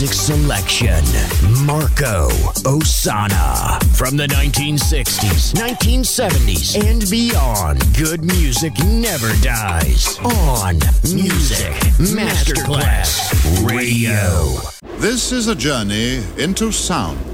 Music selection, Marco Ossanna. From the 1960s, 1970s, and beyond, good music never dies. On Music Masterclass Radio. This is a journey into sound.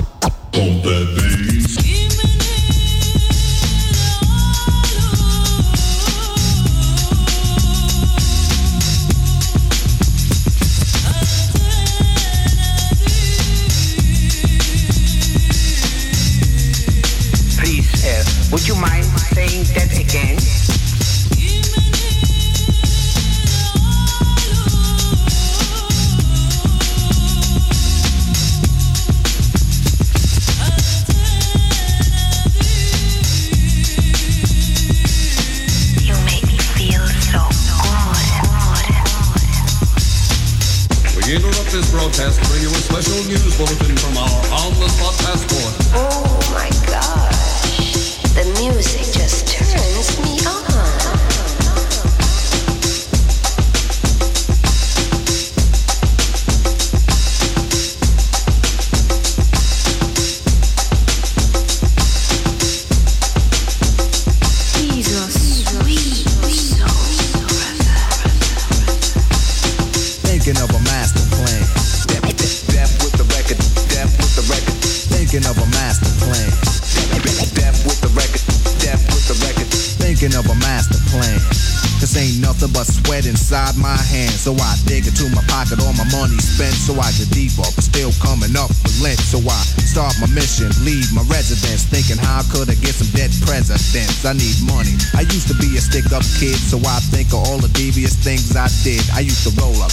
I need money. I used to be a stick up kid, so I think of all the devious things I did. I used to roll up,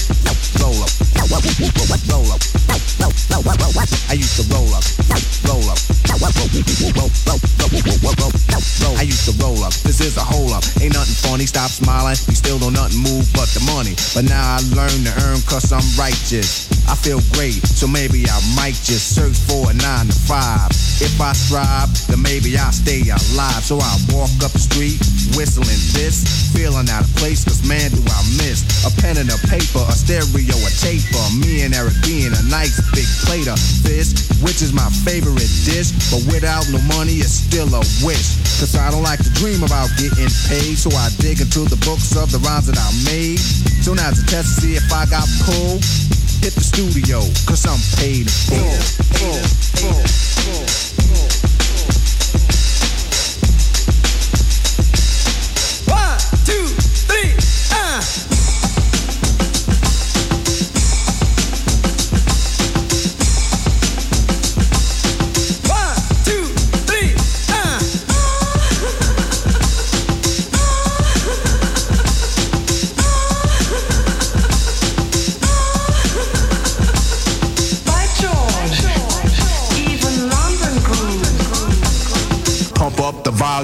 roll up, roll up. I used to roll up, roll up. I used to roll up. This is a hole up. Ain't nothing funny. Stop smiling. We still don't nothing move but the money. But now I learn to earn cause I'm righteous. I feel great, so maybe I might just search for a nine to five. If I strive, then maybe I'll stay alive. So I walk up the street, whistling this, feeling out of place, cause man do I miss a pen and a paper, a stereo, a taper. Me and Eric being a nice big plate of fish, which is my favorite dish. But without no money, it's still a wish. Cause I don't like to dream about getting paid, so I dig into the books of the rhymes that I made. So now to test to see if I got pulled, hit the studio, cause I'm paid in full. full, full, full,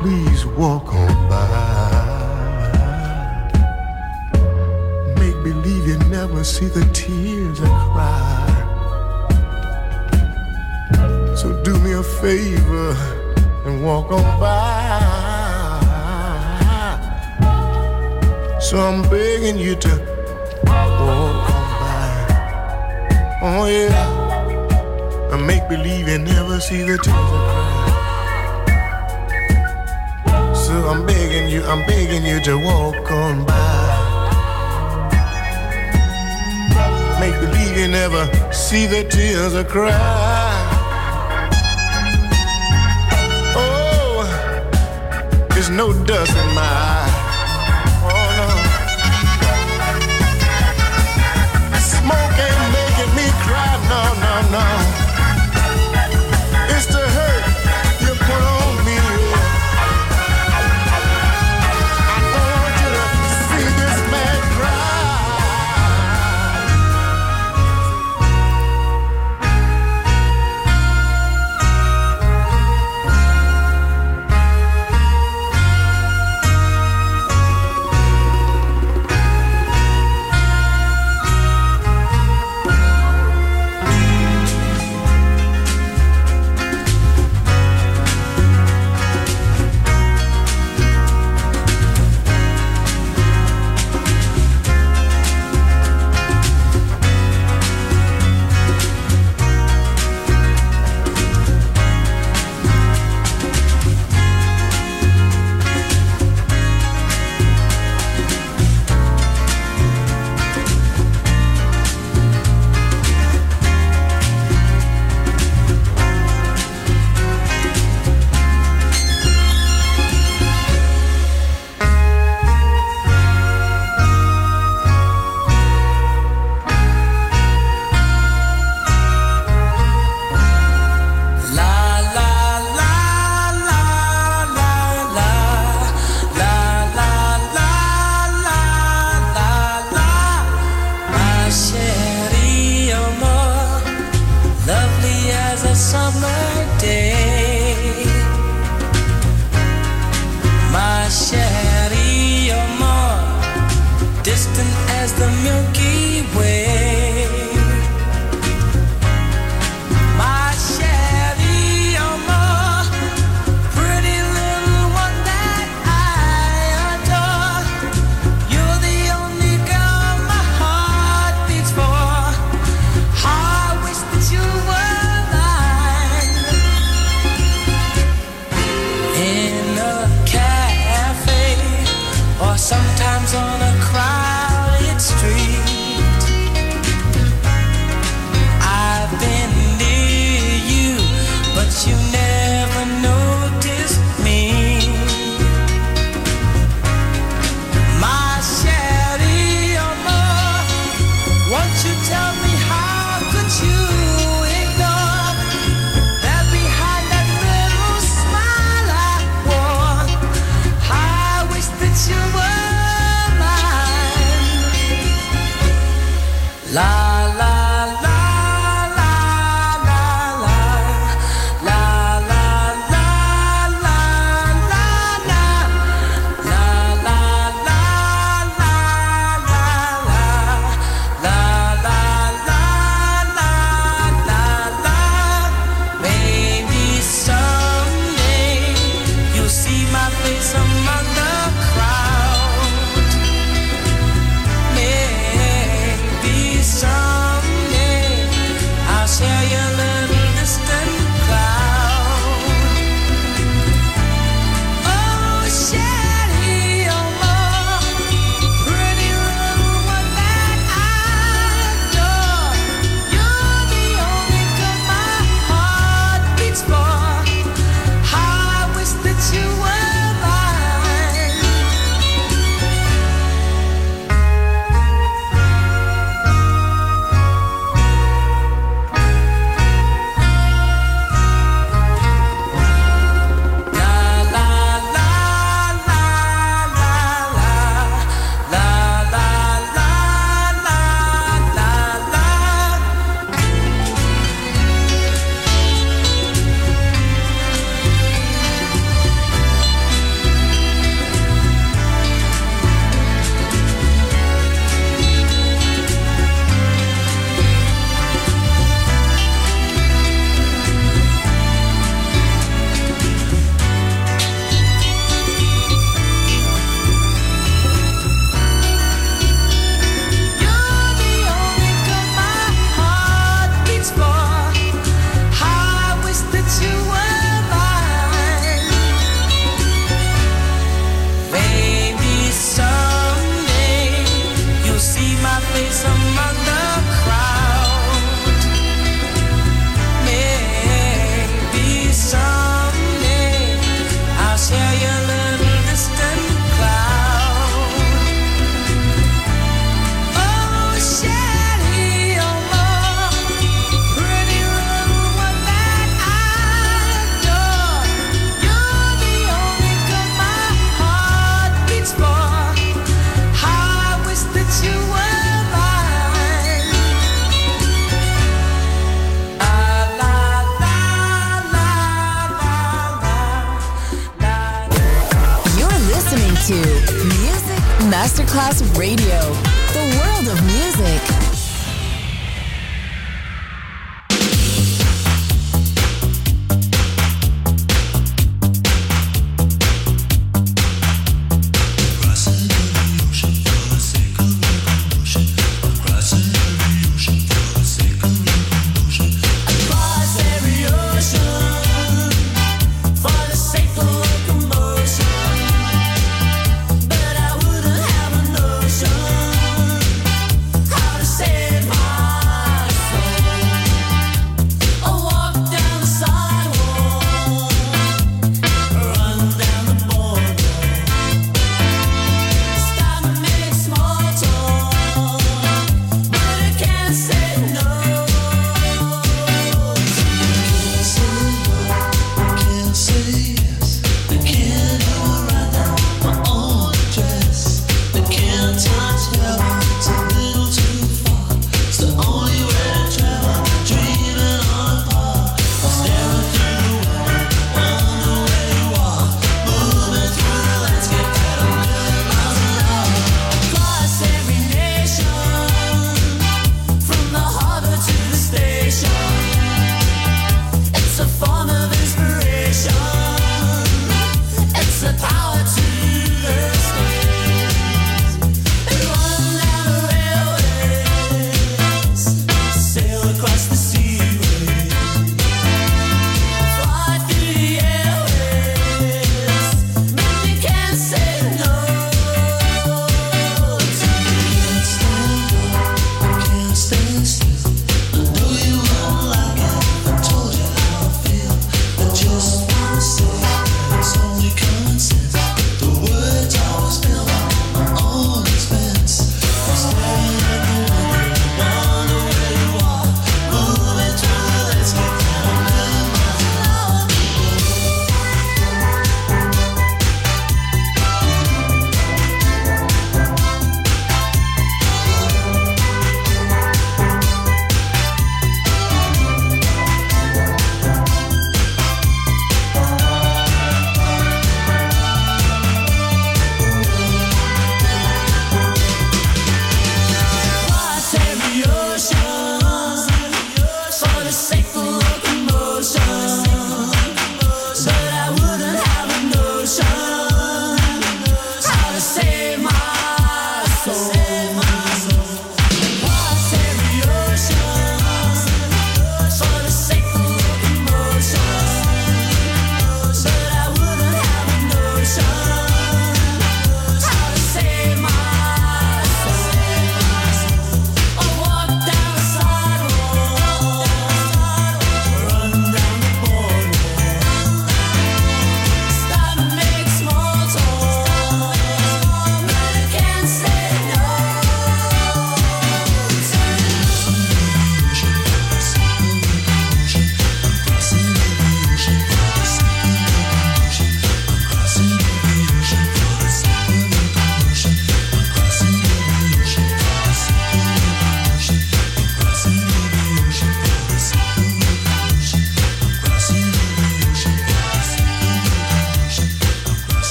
Please walk on by. Make believe you never see the tears I cry. So do me a favor and walk on by. So I'm begging you to walk on by. Oh yeah. And make believe you never see the tears I cry. I'm begging you, I'm begging you to walk on by. Make believe you never see the tears I cry. Oh, there's no dust in my eye. La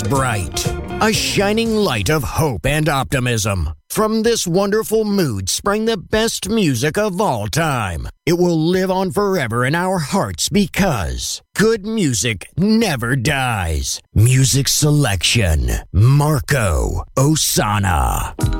is bright, a shining light of hope and optimism. From this wonderful mood sprang the best music of all time. It will live on forever in our hearts because good music never dies. Music selection Marco Ossanna.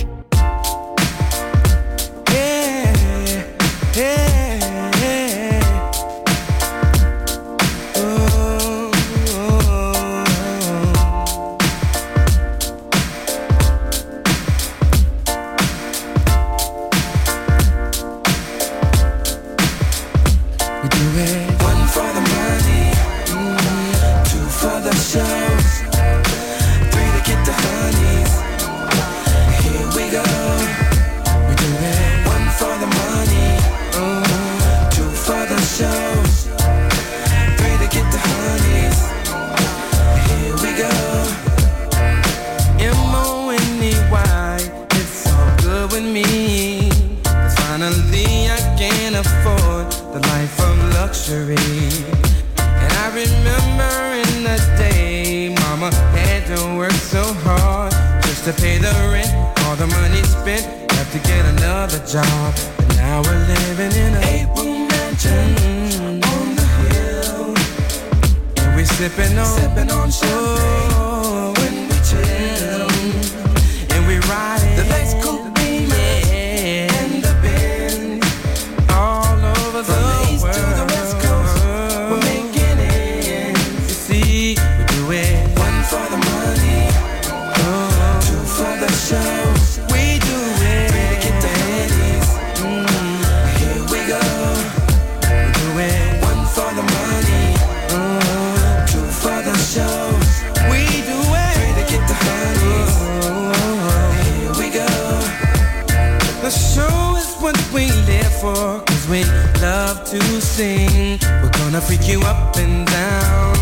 We're gonna freak you up and down.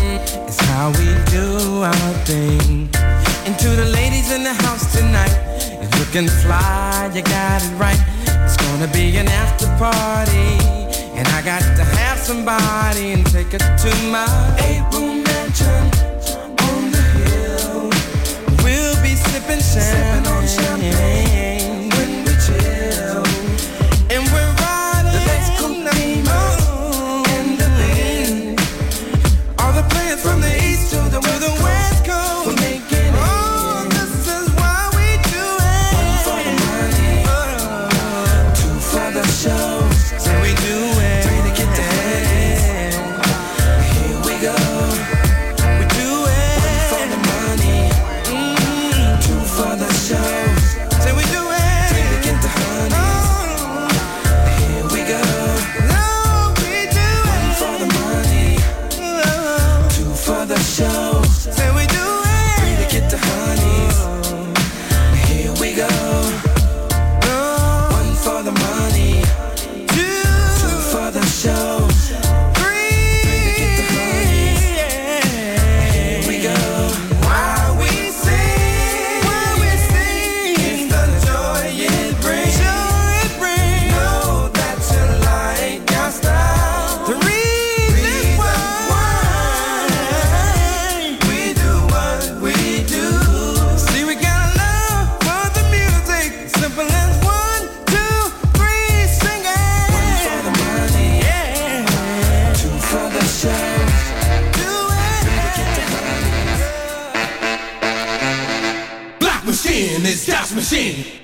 It's how we do our thing. And to the ladies in the house tonight, If you can fly, you got it right. It's gonna be an after party. And I got to have somebody and take her to my eight-room mansion on the hill. We'll be sipping champagne. Sipping on champagne King.